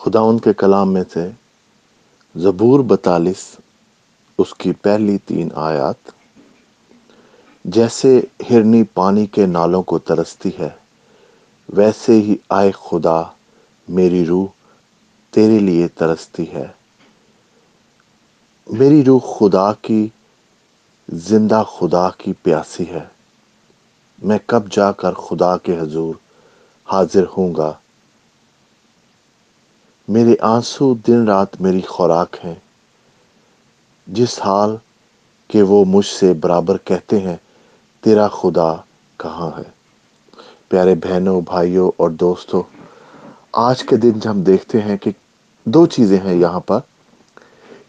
خداون کے کلام میں سے زبور بتالیس، اس کی پہلی تین آیات۔ جیسے ہرنی پانی کے نالوں کو ترستی ہے، ویسے ہی آئے خدا، میری روح تیرے لیے ترستی ہے۔ میری روح خدا کی، زندہ خدا کی پیاسی ہے۔ میں کب جا کر خدا کے حضور حاضر ہوں گا؟ میرے آنسو دن رات میری خوراک ہیں۔ جس حال کہ وہ مجھ سے برابر کہتے ہیں، تیرا خدا کہاں ہے؟ پیارے بہنوں، بھائیوں اور دوستوں، آج کے دن ہم دیکھتے ہیں کہ دو چیزیں ہیں یہاں پر،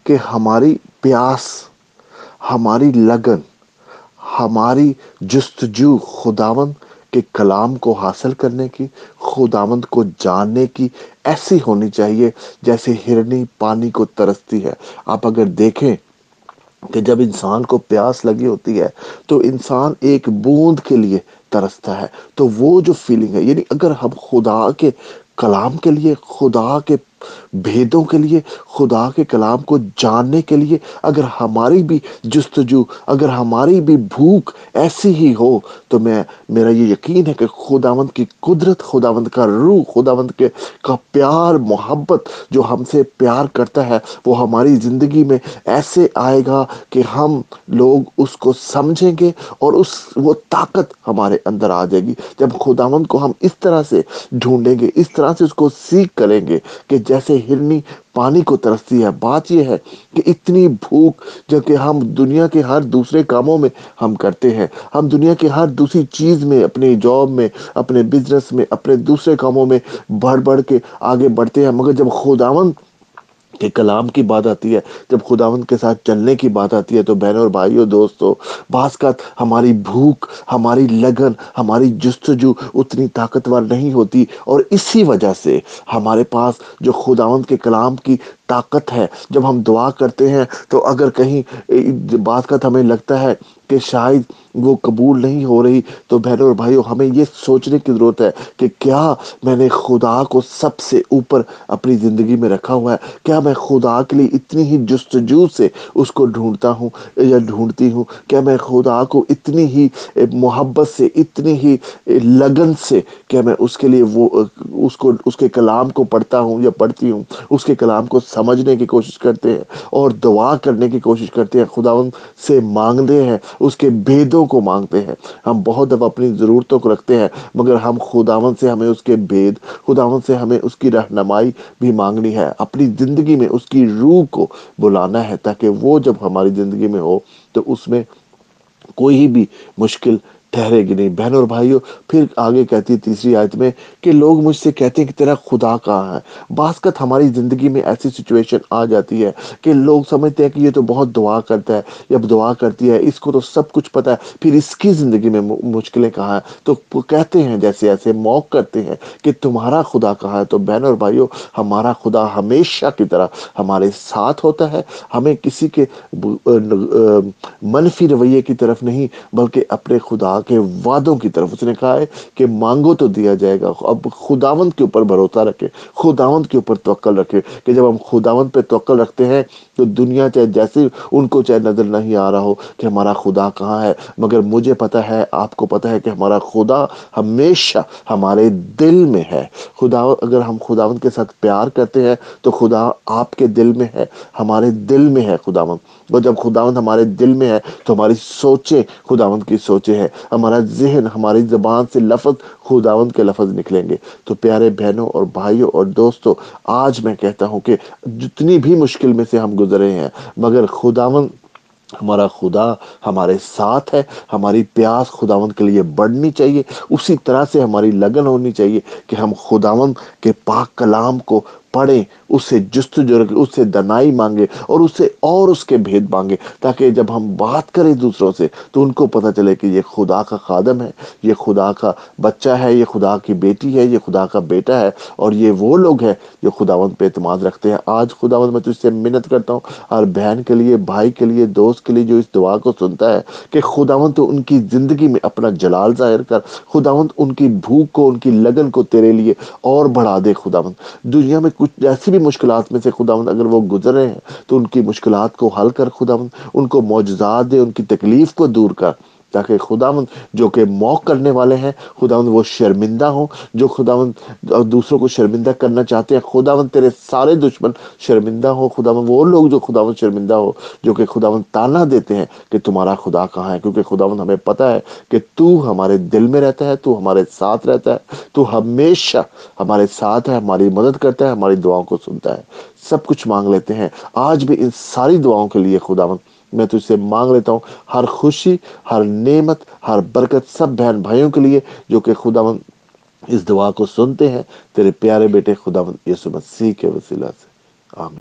کہ ہماری پیاس، ہماری لگن، ہماری جستجو خداون کے کلام کو حاصل کرنے کی، خداوند کو جاننے کی ایسی ہونی چاہیے جیسے ہرنی پانی کو ترستی ہے۔ آپ اگر دیکھیں کہ جب انسان کو پیاس لگی ہوتی ہے تو انسان ایک بوند کے لیے ترستا ہے، تو وہ جو فیلنگ ہے یعنی اگر ہم خدا کے کلام کے لیے، خدا کے بھیدوں کے لیے، خدا کے کلام کو جاننے کے لیے اگر ہماری بھی جستجو، اگر ہماری بھی بھوک ایسی ہی ہو، تو میں، میرا یہ یقین ہے کہ خداوند کی قدرت، خداوند کا روح، خداوند کے، کا پیار، محبت جو ہم سے پیار کرتا ہے، وہ ہماری زندگی میں ایسے آئے گا کہ ہم لوگ اس کو سمجھیں گے اور اس، وہ طاقت ہمارے اندر آ جائے گی۔ جب خداوند کو ہم اس طرح سے ڈھونڈیں گے، اس طرح سے اس کو سیکھ کریں گے کہ جیسے ہرنی پانی کو ترستی ہے۔ بات یہ ہے کہ اتنی بھوک جو کہ ہم دنیا کے ہر دوسرے کاموں میں ہم کرتے ہیں۔ ہم دنیا کے ہر دوسری چیز میں اپنے جاب میں، اپنے بزنس میں، اپنے دوسرے کاموں میں بڑھ بڑھ کے آگے بڑھتے ہیں۔ مگر جب خداون کے کلام کی بات آتی ہے، جب خداوند کے ساتھ چلنے کی بات آتی ہے تو بہنوں اور بھائیوں دوستوں بعض کا ہماری بھوک، ہماری لگن، ہماری جستجو اتنی طاقتور نہیں ہوتی اور اسی وجہ سے ہمارے پاس جو خداوند کے کلام کی طاقت ہے۔ جب ہم دعا کرتے ہیں تو اگر کہیں بات کا ہمیں لگتا ہے کہ شاید وہ قبول نہیں ہو رہی، تو بہنوں اور بھائیوں، ہمیں یہ سوچنے کی ضرورت ہے کہ کیا میں نے خدا کو سب سے اوپر اپنی زندگی میں رکھا ہوا ہے؟ کیا میں خدا کے لیے اتنی ہی جستجو سے اس کو ڈھونڈتا ہوں یا ڈھونڈتی ہوں؟ کیا میں خدا کو اتنی ہی محبت سے، اتنی ہی لگن سے، کیا میں اس کے لیے وہ، اس کو، اس کے کلام کو پڑھتا ہوں یا پڑھتی ہوں؟ اس کے کلام کو سمجھنے کی کوشش کرتے ہیں اور دعا کرنے کی کوشش کرتے ہیں۔ خدا ان سے مانگتے ہیں، اس کے بیدوں کو مانگتے ہیں۔ ہم بہت دفعہ اپنی ضرورتوں کو رکھتے ہیں، مگر ہم خداون سے ہمیں اس کے بید خداون سے ہمیں اس کی رہنمائی بھی مانگنی ہے۔ اپنی زندگی میں اس کی روح کو بلانا ہے تاکہ وہ جب ہماری زندگی میں ہو تو اس میں کوئی بھی مشکل ٹھہرے گی نہیں۔ بہن اور بھائیوں، پھر آگے کہتی ہے تیسری آیت میں کہ لوگ مجھ سے کہتے ہیں کہ تیرا خدا کہاں ہے؟ باسکت ہماری زندگی میں ایسی سچویشن آ جاتی ہے کہ لوگ سمجھتے ہیں کہ یہ تو بہت دعا کرتا ہے۔ جب دعا کرتی ہے، اس کو تو سب کچھ پتا ہے، پھر اس کی زندگی میں مشکلیں کہاں ہیں؟ تو کہتے ہیں جیسے ایسے موق کرتے ہیں کہ تمہارا خدا کہاں ہے؟ تو بہن اور بھائیوں، ہمارا خدا ہمیشہ کی طرح ہمارے ساتھ ہوتا ہے۔ ہمیں کسی کے منفی رویے کی طرف نہیں، بلکہ اپنے خدا کے وعدوں کی طرف اس نے کہا ہے کہ مانگو تو دیا جائے گا۔ اب خداوند کے اوپر بھروسہ رکھے، خداوند کے اوپر توقل رکھے کہ جب ہم خداوند پہ توقل رکھتے ہیں تو دنیا چاہے جیسے ان کو چاہے نظر نہیں آ رہا ہو کہ ہمارا خدا کہاں ہے۔ مگر مجھے پتا ہے، آپ کو پتا ہے کہ ہمارا خدا ہمیشہ ہمارے دل میں ہے۔ خدا، اگر ہم خداوند کے ساتھ پیار کرتے ہیں تو خدا آپ کے دل میں ہے، ہمارے دل میں ہے خداوند۔ اور جب خداوند ہمارے دل میں ہے تو ہماری سوچیں خداوند کی سوچیں ہیں۔ ہمارا ذہن ہماری زبان سے لفظ خداوند کے لفظ نکلیں گے۔ تو پیارے بہنوں اور بھائیوں اور دوستوں، آج میں کہتا ہوں کہ جتنی بھی مشکل میں سے ہم گزرے ہیں، مگر خداوند ہمارا خدا ہمارے ساتھ ہے، ہماری پیاس خداوند کے لیے بڑھنی چاہیے۔ اسی طرح سے ہماری لگن ہونی چاہیے کہ ہم خداوند کے پاک کلام کو پڑھیں اس سے جستجو رکھیں اس سے دنائی مانگے اور اس سے اور اس کے بھید مانگے تاکہ جب ہم بات کریں دوسروں سے تو ان کو پتہ چلے کہ یہ خدا کا خادم ہے، یہ خدا کا بچہ ہے، یہ خدا کی بیٹی ہے، یہ خدا کا بیٹا ہے اور یہ وہ لوگ ہیں جو خداوند پہ اعتماد رکھتے ہیں۔ آج خداوند میں تجھ سے منت کرتا ہوں اور بہن کے لیے، بھائی کے لیے، دوست کے لیے جو اس دعا کو سنتا ہے کہ خداوند تو ان کی زندگی میں اپنا جلال ظاہر کر، خداوند ان کی بھوک کو، ان کی لگن کو تیرے لیے اور بڑھا دے خداوند۔ دنیا میں کچھ ایسی بھی مشکلات میں سے خداوند اگر وہ گزر رہے ہیں تو ان کی مشکلات کو حل کر خداوند، ان کو معجزات دے، ان کی تکلیف کو دور کر۔ تاکہ خداوند جو کہ موق کرنے والے ہیں، خداوند وہ شرمندہ ہوں، جو خداوند دوسروں کو شرمندہ کرنا چاہتے ہیں، خداوند تیرے سارے دشمن شرمندہ ہو خداوند وہ لوگ جو خداوند شرمندہ ہو جو کہ خداوند تانا دیتے ہیں کہ تمہارا خدا کہاں ہے، کیونکہ خداوند ہمیں پتہ ہے کہ تو ہمارے دل میں رہتا ہے، تو ہمارے ساتھ رہتا ہے، تو ہمیشہ ہمارے ساتھ ہے، ہماری مدد کرتا ہے، ہماری دعاؤں کو سنتا ہے۔ سب کچھ مانگ لیتے ہیں۔ آج بھی ان ساری دعاؤں کے لیے خداوند میں تجھ سے مانگ لیتا ہوں ہر خوشی، ہر نعمت، ہر برکت سب بہن بھائیوں کے لیے جو کہ خدا مند اس دعا کو سنتے ہیں۔ تیرے پیارے بیٹے خدا مند یسو مسیح کے وسیلہ سے۔ آمین۔